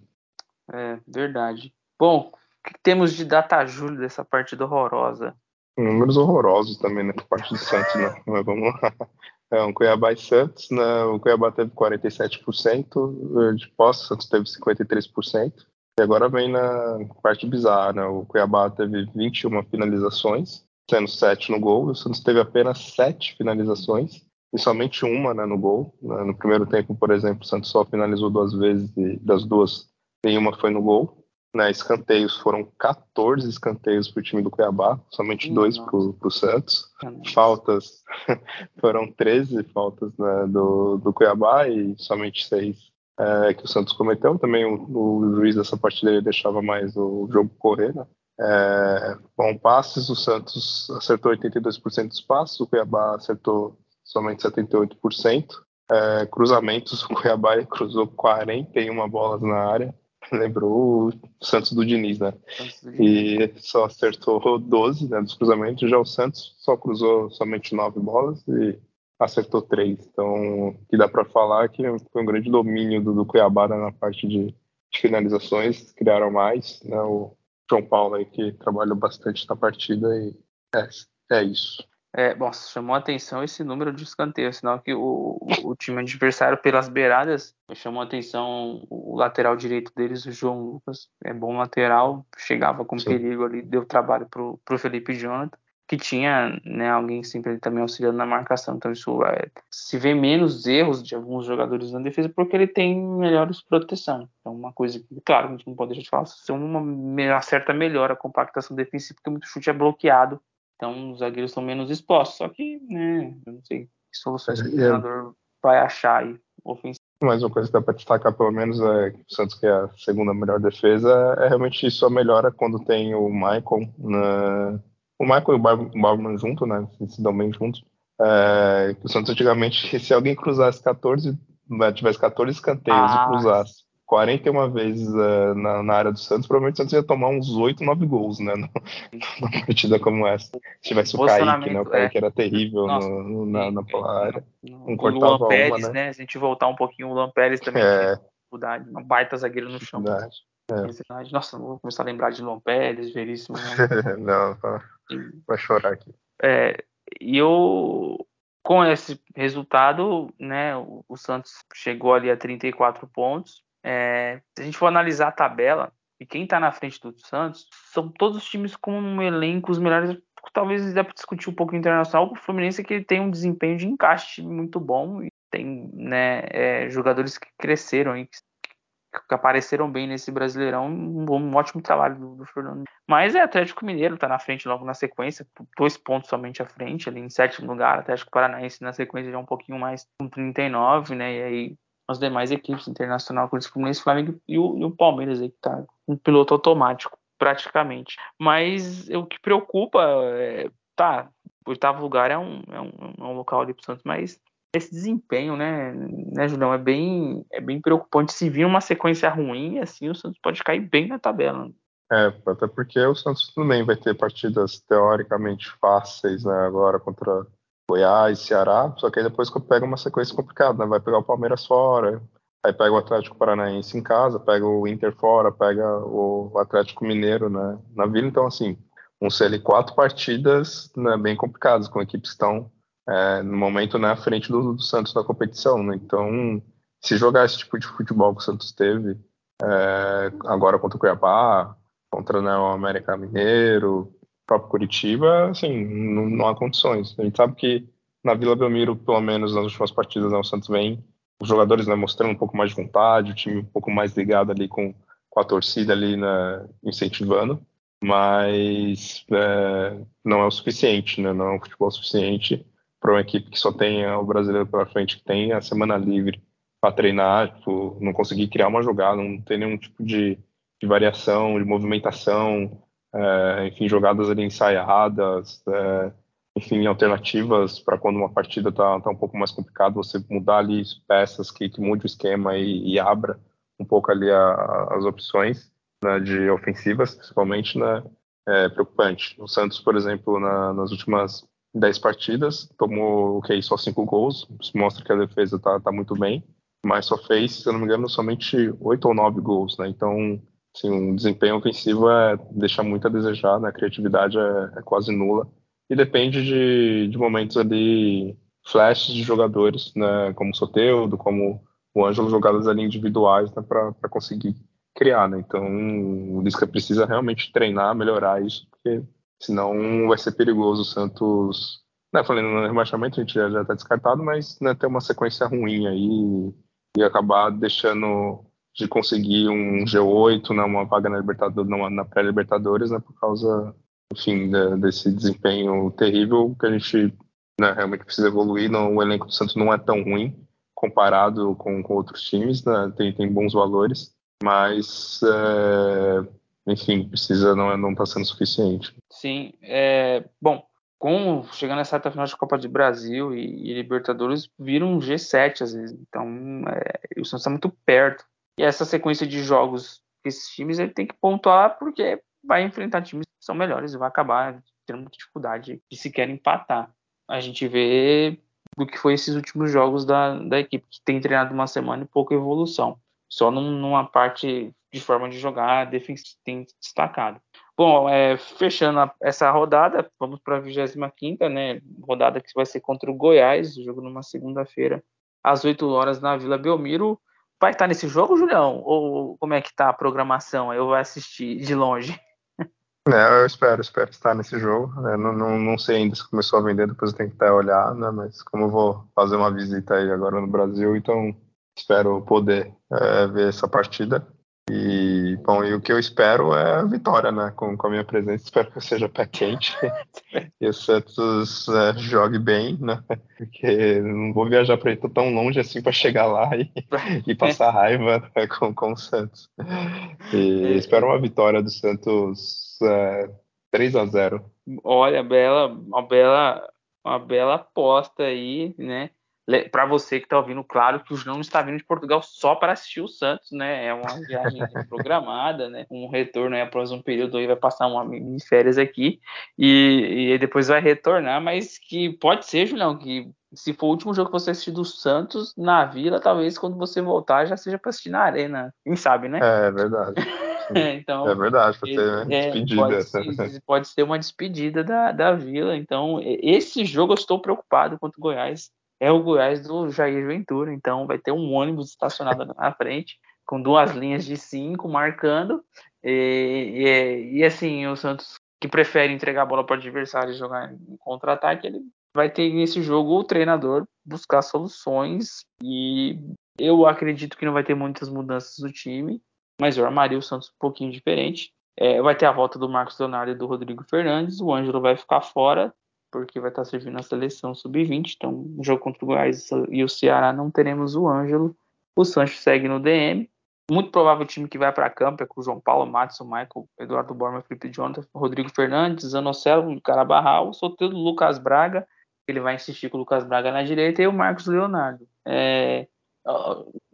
É, verdade. Bom, o que temos de data julho dessa partida horrorosa? Números horrorosos também nessa parte do Santos, né? Mas vamos lá. É um Cuiabá e Santos, né? O Cuiabá teve 47% de posse, Santos teve 53%. E agora vem na parte bizarra, né? O Cuiabá teve 21 finalizações, sendo 7 no gol, o Santos teve apenas 7 finalizações, e somente uma né, no gol. Né? No primeiro tempo, por exemplo, o Santos só finalizou duas vezes, e das duas, nenhuma foi no gol. Né, escanteios foram 14 escanteios para o time do Cuiabá, somente dois para o Santos. Faltas foram 13 faltas né, do, do Cuiabá e somente seis é, que o Santos cometeu. Também o, o, juiz dessa partida deixava mais o jogo correr. Né? É, bom, passes, o Santos acertou 82% dos passes, o Cuiabá acertou somente 78%. É, cruzamentos, o Cuiabá cruzou 41 bolas na área. Lembrou o Santos do Diniz, né? E só acertou 12 né, dos cruzamentos. Já o Santos só cruzou somente 9 bolas e acertou três. Então, que dá para falar que foi um grande domínio do, do Cuiabá né, na parte de, de, finalizações, criaram mais. Né, o João Paulo aí que trabalhou bastante na partida e é, é isso. É, bom, chamou a atenção esse número de escanteio, sinal que o, o time adversário pelas beiradas chamou a atenção o lateral direito deles, o João Lucas, é bom lateral, chegava com Sim. perigo ali, deu trabalho pro, pro Felipe Jonathan que tinha né, alguém sempre também auxiliando na marcação. Então isso é, se vê menos erros de alguns jogadores na defesa porque ele tem melhores proteção. Então uma coisa que, claro, a gente não pode deixar de falar, ser uma, uma certa melhora a compactação defensiva porque muito chute é bloqueado. Então os zagueiros estão menos expostos. Só que, né, eu não sei que soluções que o é, treinador vai achar aí ofensivo. Mais uma coisa que dá para destacar, pelo menos, é que o Santos, que é a segunda melhor defesa, é realmente só melhora quando tem o Maicon na, o Michael e o Bauman junto, né? Se dão bem juntos. É, o Santos antigamente, se alguém cruzasse 14 né, tivesse 14 escanteios ah. e cruzasse 41 vezes uh, na, na, área do Santos, provavelmente o Santos ia tomar uns 8, 9 gols, né? Numa partida como essa. Se tivesse o Kaique, né? O Kaique é. era terrível Nossa, no, no, na, na área. Um o Luan Pérez, uma, né? né? Se a gente voltar um pouquinho, o Luan Pérez também é. tinha dificuldade. Uma baita zagueiro no chão. Verdade. É. Nossa, não vou começar a lembrar de Luan Pérez, Veríssimo. Né? não, vai chorar aqui. É, e eu, com esse resultado, né, o, o Santos chegou ali a 34 pontos é, se a gente for analisar a tabela, e quem está na frente do Santos, são todos os times com um elenco, os melhores. Talvez dá para discutir um pouco internacional. O Fluminense que tem um desempenho de encaixe muito bom e tem né, é, jogadores que cresceram e que, que, apareceram bem nesse Brasileirão. Um, um ótimo trabalho do, do, Fernando. Mas é Atlético Mineiro, está na frente logo na sequência, dois pontos somente à frente, ali em sétimo lugar. Atlético Paranaense na sequência já um pouquinho mais com 39, né? E aí as demais equipes internacional, o Fluminense, Flamengo e o, e o Palmeiras aí que tá um piloto automático praticamente. Mas o que preocupa é, tá, o oitavo lugar é um, é um, é um local ali pro Santos, mas esse desempenho, né, né, Julião, é bem, é bem preocupante. Se vir uma sequência ruim, assim, o Santos pode cair bem na tabela. É, até porque o Santos também vai ter partidas teoricamente fáceis, né, agora contra Goiás, Ceará, só que aí depois pega uma sequência complicada, né? Vai pegar o Palmeiras fora, aí pega o Atlético Paranaense em casa, pega o Inter fora, pega o Atlético Mineiro né, na Vila, então assim, ser ali quatro partidas né, bem complicadas, com equipes que estão é, no momento na né, frente do, do, Santos na competição, né? Então, se jogar esse tipo de futebol que o Santos teve é, agora contra o Cuiabá, contra né, o América Mineiro, próprio Curitiba, assim, não, não, há condições. A gente sabe que na Vila Belmiro, pelo menos nas últimas partidas, né, o Santos vem os jogadores né, mostrando um pouco mais de vontade, o time um pouco mais ligado ali com, com a torcida ali né, incentivando, mas é, não é o suficiente, né, não é um futebol suficiente para uma equipe que só tem o brasileiro pela frente, que tem a semana livre para treinar, tipo, não conseguir criar uma jogada, não ter nenhum tipo de, de variação, de movimentação, é, enfim, jogadas ali ensaiadas, é, enfim, alternativas para quando uma partida está tá um pouco mais complicada, você mudar ali peças que, que mude o esquema e, e abra um pouco ali a, as opções né, de ofensivas, principalmente, né, é preocupante. O Santos, por exemplo, na, nas últimas 10 partidas, tomou okay, só 5 gols, isso mostra que a defesa está tá muito bem, mas só fez, se eu não me engano, somente 8 ou 9 gols, né? Então, Sim, um desempenho ofensivo é, deixa muito a desejar, né? a criatividade é, é quase nula. E depende de, de momentos ali, flashes de jogadores, né? como o Soteudo, como o Ângelo, jogadas ali individuais né? para conseguir criar. Né? Então, o Lisca precisa realmente treinar, melhorar isso, porque senão vai ser perigoso o Santos. Né, falando no rebaixamento, a gente já está descartado, mas né, ter uma sequência ruim aí e acabar deixando de conseguir um G8, né, uma vaga na, Libertadores, na pré-Libertadores, né, por causa, enfim, da, desse desempenho terrível que a gente né, realmente precisa evoluir. Não, o elenco do Santos não é tão ruim comparado com, com outros times, né, tem, tem bons valores, mas, é, enfim, precisa, não não está sendo suficiente. Sim, é, bom, com chegando nessa reta final de Copa do Brasil e, e Libertadores, viram um G7 às vezes. Então, é, o Santos está muito perto. E essa sequência de jogos que esses times ele tem que pontuar porque vai enfrentar times que são melhores e vai acabar tendo muita dificuldade de se quer empatar. A gente vê do que foi esses últimos jogos da, da equipe, que tem treinado uma semana e pouca evolução. Só num, numa parte de forma de jogar defensiva tem destacado. Bom, é, fechando a, essa rodada, vamos para a 25 né? Rodada que vai ser contra o Goiás, jogo numa segunda-feira, às 8 horas na Vila Belmiro. Vai estar nesse jogo, Julião? Ou como é que tá a programação? Eu vou assistir de longe. É, eu espero, espero estar nesse jogo. É, não, não, não, sei ainda se começou a vender, depois eu tenho que até olhar, né? Mas como eu vou fazer uma visita aí agora no Brasil, então espero poder é, ver essa partida. E, bom, e o que eu espero é a vitória, né? Com, com a minha presença, espero que eu seja pé quente e o Santos é, jogue bem, né? Porque não vou viajar para ir tão longe assim para chegar lá e, e passar raiva né, com, com o Santos. E é. espero uma vitória do Santos é, 3 a 0 Olha, bela, uma bela, uma bela aposta aí, né? Para você que está ouvindo, claro que o Julião não está vindo de Portugal só para assistir o Santos, né? É uma viagem programada, né? Um retorno aí após um período aí vai passar uma mini férias aqui e, e depois vai retornar, mas que pode ser, Julião, que se for o último jogo que você assistir do Santos na Vila, talvez quando você voltar já seja para assistir na Arena. Quem sabe, né? É, é verdade. então, é verdade, pode ser é, despedida. Pode ser, pode ser uma despedida da, da Vila. Então, esse jogo eu estou preocupado contra o Goiás é o Goiás do Jair Ventura. Então vai ter um ônibus estacionado na frente, com duas linhas de cinco marcando. E, e, e assim, o Santos que prefere entregar a bola para o adversário e jogar em contra-ataque, ele vai ter nesse jogo o treinador buscar soluções. E eu acredito que não vai ter muitas mudanças no time, mas eu armaria o Santos um pouquinho diferente. É, vai ter a volta do Marcos Leonardo e do Rodrigo Fernandes. O Ângelo vai ficar fora porque vai estar servindo a seleção sub-20. Então, no jogo contra o Goiás e o Ceará não teremos o Ângelo. O Sancho segue no DM. Muito provável o time que vai para campo é com o João Paulo, Matson, Michael, Eduardo Borma, Felipe Jonathan, Rodrigo Fernandes, Zanocelo, Carabarral, Soteldo, Lucas Braga. Ele vai insistir com o Lucas Braga na direita e o Marcos Leonardo. É...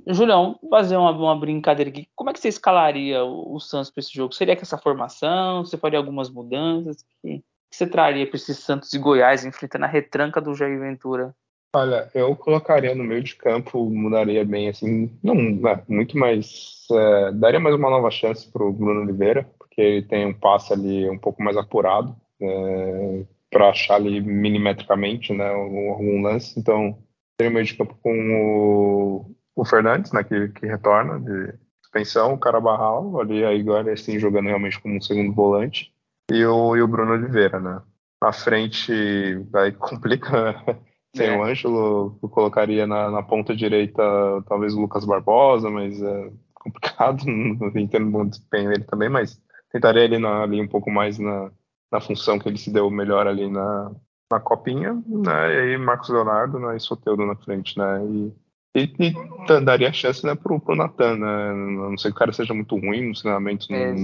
Julião, fazer uma, uma, brincadeira aqui. Como é que você escalaria o, o Santos para esse jogo? Seria com essa formação? Você faria algumas mudanças? Que você traria para esses Santos e Goiás enfrentando a retranca do Jair Ventura? Olha, eu colocaria no meio de campo, mudaria bem assim, não, é, muito mais, é, daria mais uma nova chance para o Bruno Oliveira, porque ele tem um passe ali um pouco mais apurado é, para achar ali milimetricamente, né, algum lance. Então, teria meio de campo com o, o Fernandes, né, que, que retorna de suspensão, o Carabarral ali agora assim jogando realmente como um segundo volante e o, e o Bruno Oliveira, né? Na frente vai complica. Sem é. o Ângelo, eu colocaria na, na, ponta direita talvez o Lucas Barbosa, mas é complicado, não entendo bom desempenho dele também, mas tentaria ele na, ali um pouco mais na, na função que ele se deu melhor ali na, na copinha, né? E aí Marcos Leonardo né? e Soteudo na frente, né? E, e, e daria chance né, pro, pro Natan, né? A não sei que o cara seja muito ruim nos treinamentos, é.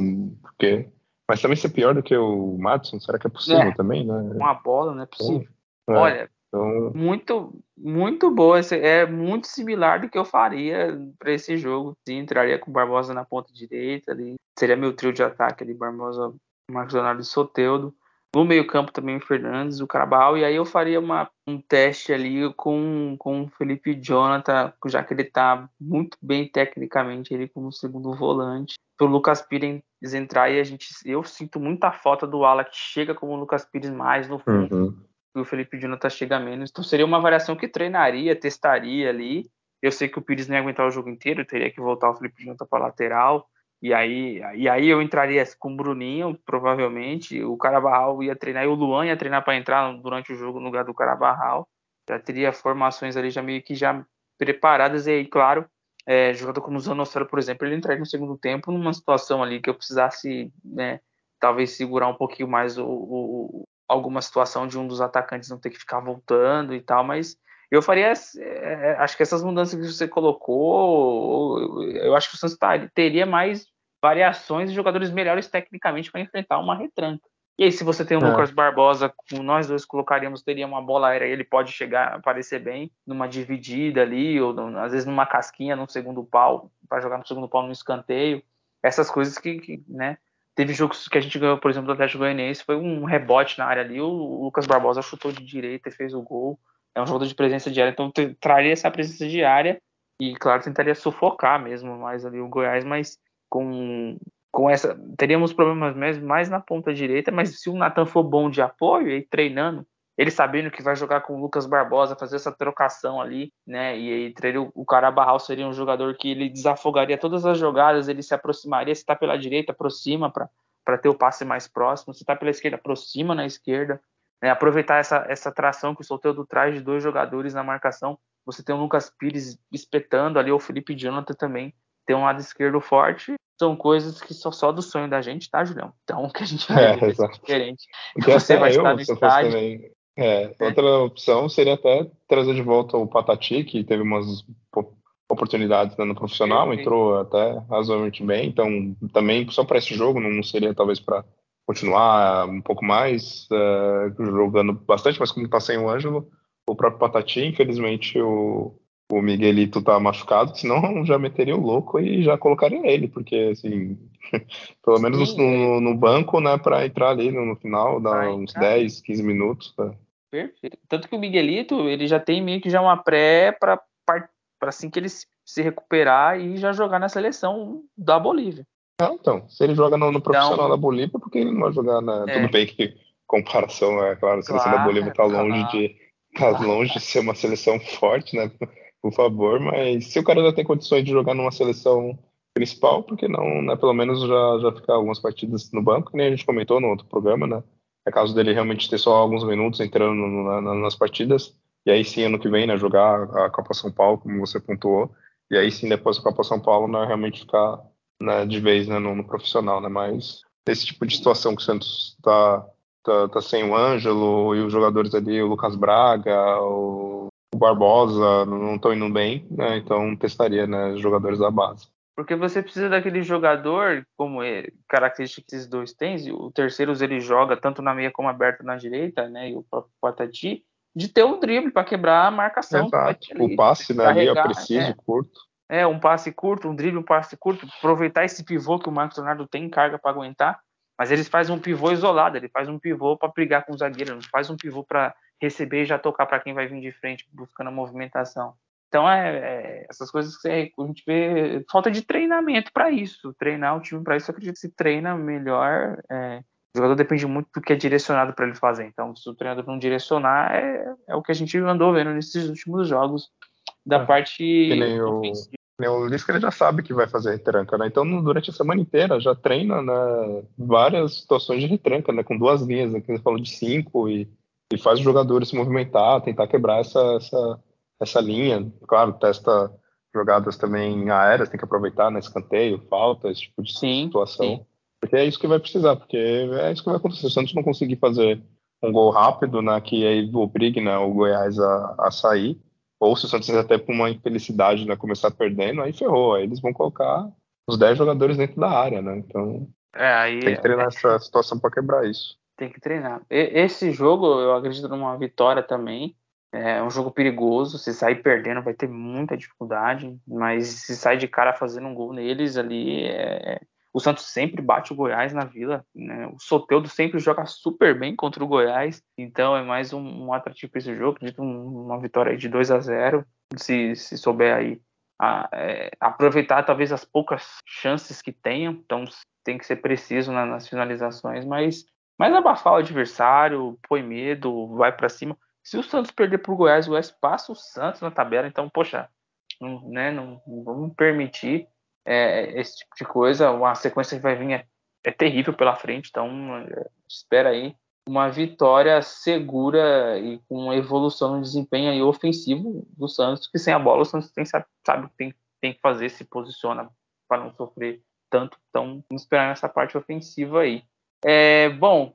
porque mas também ser pior do que o Madison, será que é possível é, também, né? Uma bola, não é possível. Então, é, Olha, então... muito, muito boa. É muito similar do que eu faria para esse jogo. Sim, entraria com o Barbosa na ponta direita ali. Seria meu trio de ataque ali, Barbosa, Marcos Leonardo e Soteudo. No meio-campo também o Fernandes, o Carabal, e aí eu faria uma, um teste ali com, com o Felipe Jonathan, já que ele está muito bem tecnicamente ele como segundo volante. O Lucas Pires entrar e a gente. Eu sinto muita falta do ala que chega como o Lucas Pires mais no fundo. Uhum. E o Felipe Jonathan chega menos. Então seria uma variação que treinaria, testaria ali. Eu sei que o Pires não ia aguentar o jogo inteiro, teria que voltar o Felipe Jonathan para lateral. E aí, e aí eu entraria com o Bruninho, provavelmente. O Carabarral ia treinar e o Luan ia treinar para entrar durante o jogo no lugar do Carabarral. Já teria formações ali já meio que já preparadas. E aí, claro, é, jogador como o Zanocelo, por exemplo, ele entraria no segundo tempo numa situação ali que eu precisasse, né, talvez segurar um pouquinho mais o, o, alguma situação de um dos atacantes não ter que ficar voltando e tal, mas eu faria, é, acho que essas mudanças que você colocou, eu acho que o Santos teria mais variações de jogadores melhores tecnicamente para enfrentar uma retranca. E aí, se você tem o é. Lucas Barbosa, nós dois colocaríamos, teria uma bola aérea, ele pode chegar, aparecer bem numa dividida ali, ou às vezes numa casquinha, no segundo pau, para jogar no segundo pau no escanteio. Essas coisas que, que, né? Teve jogos que a gente ganhou, por exemplo, do Atlético Goianiense, foi um rebote na área ali, o Lucas Barbosa chutou de direita e fez o gol. É um jogador de presença diária, então traria essa presença diária e, claro, tentaria sufocar mesmo mais ali o Goiás, mas com, com essa. Teríamos problemas mesmo mais na ponta direita, mas se o Natan for bom de apoio e treinando, ele sabendo que vai jogar com o Lucas Barbosa, fazer essa trocação ali, né? E aí o, o Carabarral seria um jogador que ele desafogaria todas as jogadas, ele se aproximaria, se está pela direita, aproxima para ter o passe mais próximo, se está pela esquerda, aproxima na esquerda. Né? Aproveitar essa, essa tração que o Solteiro traz de dois jogadores na marcação. Você tem o Lucas Pires espetando ali, o Felipe Jonathan também tem um lado esquerdo forte. São coisas que são só do sonho da gente, tá, Julião? Então, o que a gente vai é, é diferente. Porque você vai eu, estar no estádio. Também, é, é, outra opção seria até trazer de volta o Patati, que teve umas oportunidades né, no profissional, entrou até razoavelmente bem. Então, também só para esse jogo, não seria talvez para continuar um pouco mais, uh, jogando bastante, mas como está sem o Ângelo, o próprio Patati, infelizmente o, o Miguelito tá machucado, senão já meteria o louco e já colocaria ele, porque assim, pelo menos Sim, no, é. no, banco, né, para entrar ali no, no final, dar uns entrar. 10, 15 minutos. Né? Perfeito. Tanto que o Miguelito, ele já tem meio que já uma pré para assim que ele se recuperar e já jogar na seleção da Bolívia. Ah, então, se ele joga no, no então, profissional da Bolívia, por que ele não vai jogar na. É. Tudo bem que comparação, é claro, a seleção claro, da Bolívia está longe claro. de. Tá longe de ser uma seleção forte, né? Por favor, mas se o cara já tem condições de jogar numa seleção principal, por que não, né? Pelo menos já, já ficar algumas partidas no banco, que nem a gente comentou no outro programa, né? É caso dele realmente ter só alguns minutos entrando no, na, nas partidas, e aí sim, ano que vem, né, jogar a Copa São Paulo, como você pontuou, e aí sim, depois da Copa São Paulo, né, realmente ficar né, de vez né, no, no, profissional, né? Mas esse tipo de situação que o Santos está tá, tá sem o Ângelo e os jogadores ali, o Lucas Braga, o, o Barbosa, não estão indo bem, né? Então testaria né, os jogadores da base. Porque você precisa daquele jogador, como é, característica que esses dois têm, o terceiro ele joga tanto na meia como aberto na direita, né? E o Patati, de ter um drible para quebrar a marcação. O passe né, ali é preciso, é. curto. É, um passe curto, um drible, um passe curto, aproveitar esse pivô que o Marcos Leonardo tem carga para aguentar, mas eles fazem um pivô isolado, ele faz um pivô para brigar com o zagueiro, não faz um pivô para receber e já tocar para quem vai vir de frente buscando a movimentação. Então, é, é essas coisas que a gente vê falta de treinamento para isso, treinar o time para isso, eu acredito que se treina melhor. É, o jogador depende muito do que é direcionado para ele fazer. Então, se o treinador não direcionar, é, é o que a gente andou vendo nesses últimos jogos da é, parte que nem. O, o Lisca ele já sabe que vai fazer retranca, né? Então durante a semana inteira já treina né, várias situações de retranca, né? Com duas linhas, né? Que você falou de cinco e, e faz os jogadores se movimentar, tentar quebrar essa, essa, essa linha. Claro, testa jogadas também aéreas, tem que aproveitar, né? Escanteio, falta, esse tipo de sim, situação. Sim. Porque é isso que vai precisar, porque é isso que vai acontecer. Se o Santos não conseguir fazer um gol rápido, né? Que aí obrigue né, o Goiás a, a sair ou se o Santos até por uma infelicidade, né, começar perdendo, aí ferrou. Aí eles vão colocar os 10 jogadores dentro da área, né? Então é, aí, tem que treinar é, essa situação para quebrar isso. Tem que treinar. E, esse jogo, eu acredito numa vitória também. É um jogo perigoso. Se sair perdendo, vai ter muita dificuldade. Mas se sair de cara fazendo um gol neles ali, é, o Santos sempre bate o Goiás na Vila. Né? O Soteudo sempre joga super bem contra o Goiás. Então é mais um, um atrativo para esse jogo. Acredito um, uma vitória de 2 a 0 se, se souber aí a, é, aproveitar talvez as poucas chances que tenham. Então tem que ser preciso na, nas finalizações, mas, mas abafar o adversário, põe medo, vai para cima. Se o Santos perder para o Goiás, o Goiás passa o Santos na tabela. Então, poxa, não, né, não, não vamos permitir é, esse tipo de coisa. Uma sequência que vai vir é, é terrível pela frente, então é, espera aí uma vitória segura e com evolução no desempenho aí ofensivo do Santos, que sem a bola o Santos tem, sabe, sabe que tem, tem que fazer, se posiciona para não sofrer tanto. Então, vamos esperar nessa parte ofensiva aí. É, bom,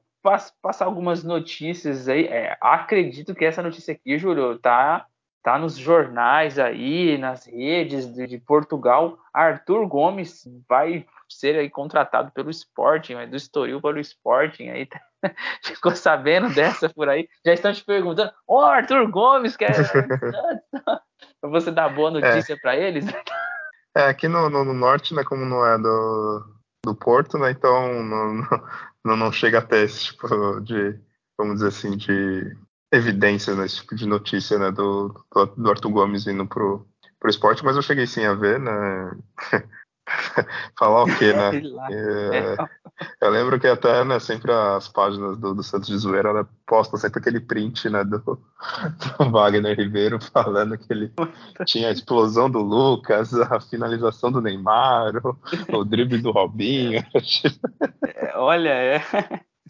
passar algumas notícias aí. É, acredito que essa notícia aqui, Júlio, tá tá nos jornais aí, nas redes de, de, Portugal. Arthur Gomes vai ser aí contratado pelo Sporting, do Estoril para o Sporting. Aí tá, ficou sabendo dessa por aí. Já estão te perguntando: Ô oh, Arthur Gomes, quer você dar boa notícia é. para eles? É, aqui no, no, no, norte, né, como não é do, do Porto, né, então não, não, não chega até esse tipo de, vamos dizer assim, de evidências nesse tipo de notícia, né, do, do Arthur Gomes indo pro, pro esporte, mas eu cheguei sim a ver, né, falar o quê, né, é, eu lembro que até, né, sempre as páginas do, do Santos de Zoeira, né, postam sempre aquele print, né, do, do Wagner Ribeiro falando que ele tinha a explosão do Lucas, a finalização do Neymar, o, o drible do Robinho. É, olha, é,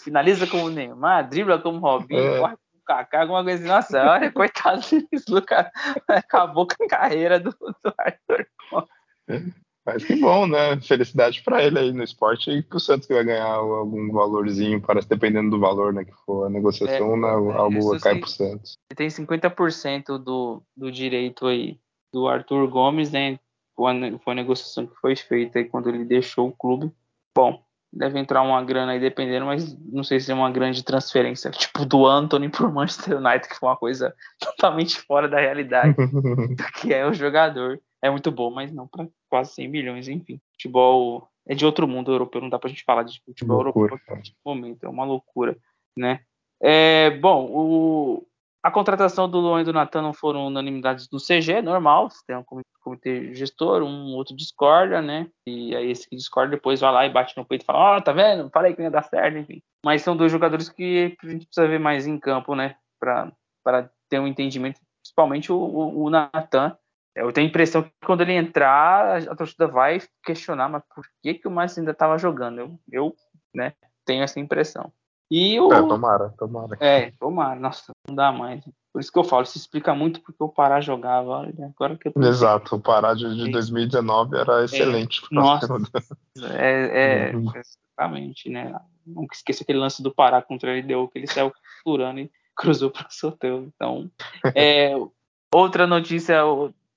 finaliza como o Neymar, dribla como o Robinho, é. corre Kaká, alguma coisa assim. Nossa, olha, coitado desse Lucas. Acabou com a carreira do, do Arthur. Mas que bom, né? Felicidade para ele aí no esporte e pro Santos que vai ganhar algum valorzinho, parece dependendo do valor, né? Que for a negociação, é, né, é, algo cai sim. pro Santos. Ele tem 50% do, do direito aí do Arthur Gomes, né? Foi a negociação que foi feita aí quando ele deixou o clube. Bom, deve entrar uma grana aí dependendo, mas não sei se é uma grande transferência, tipo do Anthony pro Manchester United, que foi uma coisa totalmente fora da realidade do que é o jogador. É muito bom, mas não para quase 100 milhões, enfim. Futebol é de outro mundo europeu, não dá pra gente falar de futebol loucura, europeu neste momento, é uma loucura, né? É, bom, o, a contratação do Luan e do Natan não foram unanimidades do CG, normal, tem um comitê gestor, um outro discorda, né? E aí esse que discorda depois vai lá e bate no peito e fala, ó, oh, tá vendo? Falei que não ia dar certo, enfim. Mas são dois jogadores que a gente precisa ver mais em campo, né? Para ter um entendimento, principalmente o, o, o Natan. Eu tenho a impressão que quando ele entrar, a torcida vai questionar, mas por que, que o Márcio ainda estava jogando? Eu, eu né, tenho essa impressão. E o... É, tomara, tomara. É, tomara. Nossa, não dá mais. Por isso que eu falo, isso explica muito porque o Pará jogava. Agora que eu tô... Exato, o Pará de, de 2019 era excelente. É, nossa, é, é exatamente, né? Nunca esqueça aquele lance do Pará contra ele deu que ele saiu furando e cruzou para o sorteio. Então, é, outra notícia,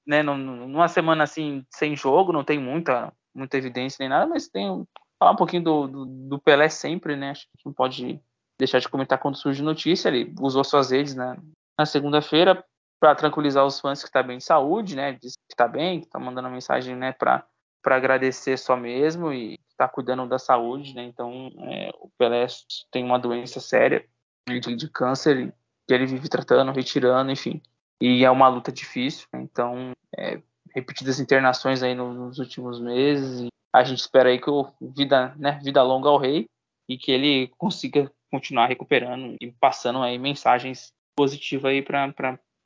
né? Numa semana assim sem jogo, não tem muita, muita evidência nem nada, mas tem falar um pouquinho do, do, do, Pelé sempre, né? Acho que não pode deixar de comentar quando surge notícia. Ele usou suas redes né, na segunda-feira para tranquilizar os fãs que está bem de saúde, né? Diz que está bem, que está mandando uma mensagem, né, para para agradecer só mesmo e está cuidando da saúde, né? Então, é, o Pelé tem uma doença séria de, de câncer que ele vive tratando, retirando, enfim. E é uma luta difícil, né? então é, repetidas internações aí nos últimos meses a gente espera aí que o vida, né, vida longa ao rei e que ele consiga continuar recuperando e passando aí mensagens positivas aí para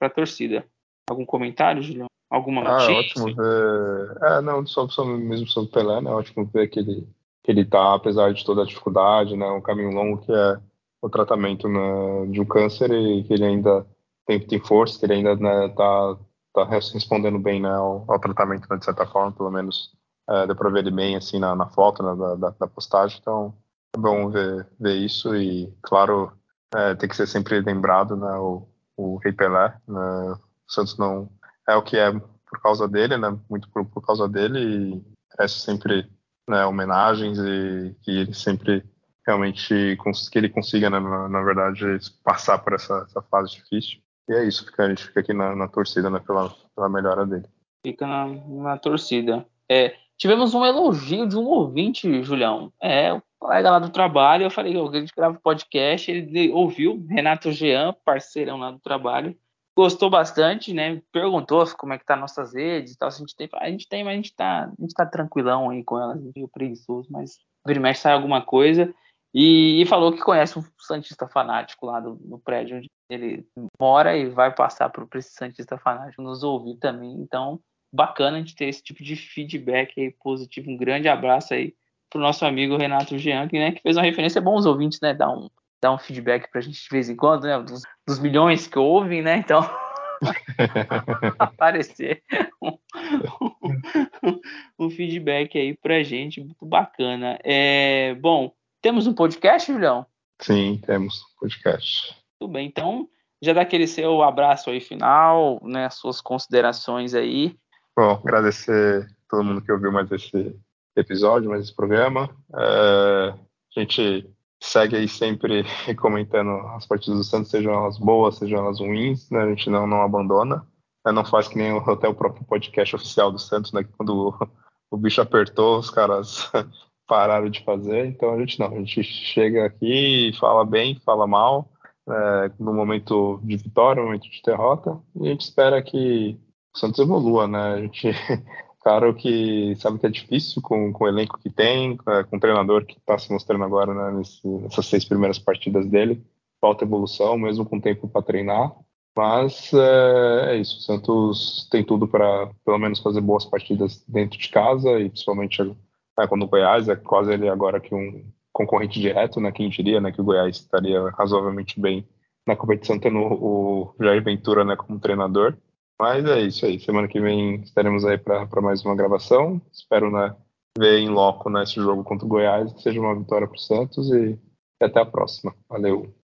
a torcida. Algum comentário, Julião? Alguma ah, notícia? Ah, ótimo ver. É, não, só, só mesmo sobre o Pelé, né? Ótimo ver que ele, que ele tá, apesar de toda a dificuldade, né? Um caminho longo que é o tratamento né, de um câncer e que ele ainda tem, tem força, ele ainda né, tá, tá respondendo bem né, ao, ao tratamento, né, de certa forma, pelo menos é, deu para ver ele bem assim na, na foto né, da, da, postagem, então é bom ver, ver isso e, claro, é, tem que ser sempre lembrado, né, o, o Rei Pelé, né, o Santos não é o que é por causa dele, né, muito por, por causa dele e é sempre né, homenagens e que ele sempre realmente que ele consiga, né, na, na, verdade, passar por essa, essa, fase difícil. E é isso, fica, a gente fica aqui na, na torcida né, pela, pela melhora dele. Fica na, na torcida. É, Tivemos um elogio de um ouvinte, Julião. É, o colega lá do trabalho. Eu falei, a gente grava podcast. Ele ouviu, Renato Jean, parceirão lá do trabalho. Gostou bastante, né? Perguntou como é que tá nossas redes e tal. Se a gente tem, a gente tem, mas a gente tá, a gente tá tranquilão aí com elas, meio preguiçoso, mas vira mexe sai alguma coisa. E, e, falou que conhece um Santista fanático lá do, no prédio onde ele mora e vai passar para esse Santista fanático nos ouvir também. Então, bacana a gente ter esse tipo de feedback aí positivo. Um grande abraço aí pro nosso amigo Renato Jean, que, né, que fez uma referência. É bom os ouvintes, né, dar um, dar um feedback pra gente de vez em quando, né, dos, dos milhões que ouvem, né, então aparecer um, um, um, feedback aí pra gente, muito bacana. É, bom, temos um podcast, Julião? Sim, temos podcast. Tudo bem, então já dá aquele seu abraço aí final, né, suas considerações aí, Bom, agradecer todo mundo que ouviu mais esse episódio, mais esse programa. É, a gente segue aí sempre comentando as partidas do Santos, sejam elas boas, sejam elas ruins, né? A gente não, não abandona. Né? Não faz que nem até o próprio podcast oficial do Santos, né? Quando o, o bicho apertou, os caras pararam de fazer. Então a gente não, a gente chega aqui fala bem, fala mal, é, no momento de vitória, no momento de derrota, e a gente espera que o Santos evolua, né? A gente, claro que sabe que é difícil com, com o elenco que tem, é, com o treinador que está se mostrando agora né, nesse, nessas seis primeiras partidas dele. Falta evolução, mesmo com tempo para treinar. Mas é, é, isso, o Santos tem tudo para pelo menos fazer boas partidas dentro de casa e principalmente né, quando o Goiás é quase ele agora que um concorrente direto, né? Quem diria, né? Que o Goiás estaria razoavelmente bem na competição tendo o Jair Ventura, né? Como treinador. Mas é isso aí. Semana que vem estaremos aí para mais uma gravação. Espero né, ver em loco nesse né, jogo contra o Goiás, que seja uma vitória para o Santos e até a próxima. Valeu.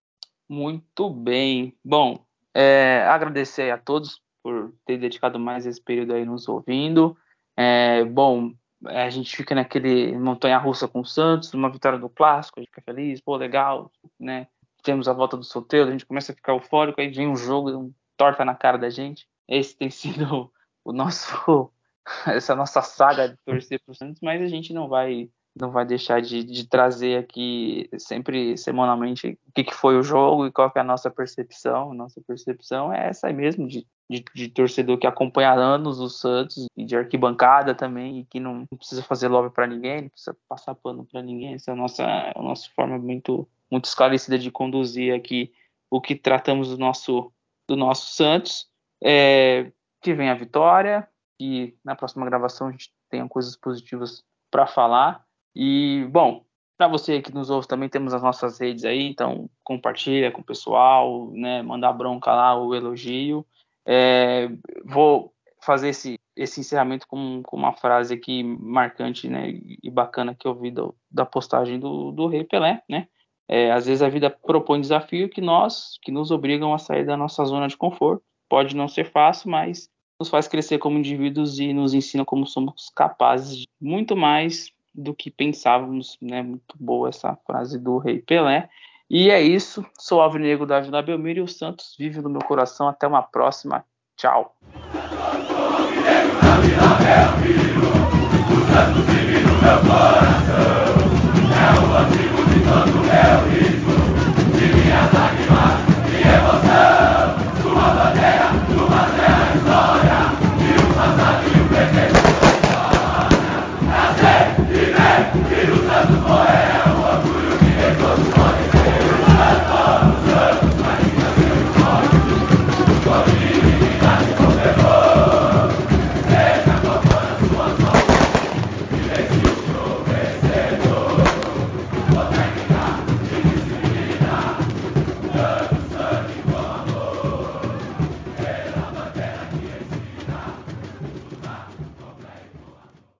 Muito bem. Bom, é, agradecer a todos por ter dedicado mais esse período aí nos ouvindo. É, bom, a gente fica naquele montanha-russa com o Santos, uma vitória do clássico, a gente fica feliz, pô, legal, né? Temos a volta do solteiro, a gente começa a ficar eufórico, aí vem um jogo, um torta na cara da gente. Esse tem sido o nosso essa nossa saga de torcer para o Santos, mas a gente não vai não vai deixar de, de trazer aqui sempre semanalmente o que, que, foi o jogo e qual é a nossa percepção. Nossa percepção é essa aí mesmo, de, de, de, torcedor que acompanha anos o Santos e de arquibancada também, e que não, precisa fazer lobby para ninguém, não precisa passar pano para ninguém. Essa é a nossa, a nossa forma muito, muito esclarecida de conduzir aqui o que tratamos do nosso, do nosso Santos. É, que vem a vitória, que na próxima gravação a gente tenha coisas positivas para falar. E, bom, para você que nos ouve também temos as nossas redes aí, então compartilha com o pessoal, né, mandar bronca lá, o elogio. É, vou fazer esse, esse encerramento com, com, uma frase aqui marcante né, e bacana que eu vi do, da postagem do, do Rei Pelé, né? É, às vezes a vida propõe desafio que nós, que nos obrigam a sair da nossa zona de conforto. Pode não ser fácil, mas nos faz crescer como indivíduos e nos ensina como somos capazes de muito mais do que pensávamos, né? Muito boa essa frase do Rei Pelé. E é isso. Sou o Alvinegro da Vila Belmiro e o Santos vive no meu coração. Até uma próxima. Tchau. É o antigo de todo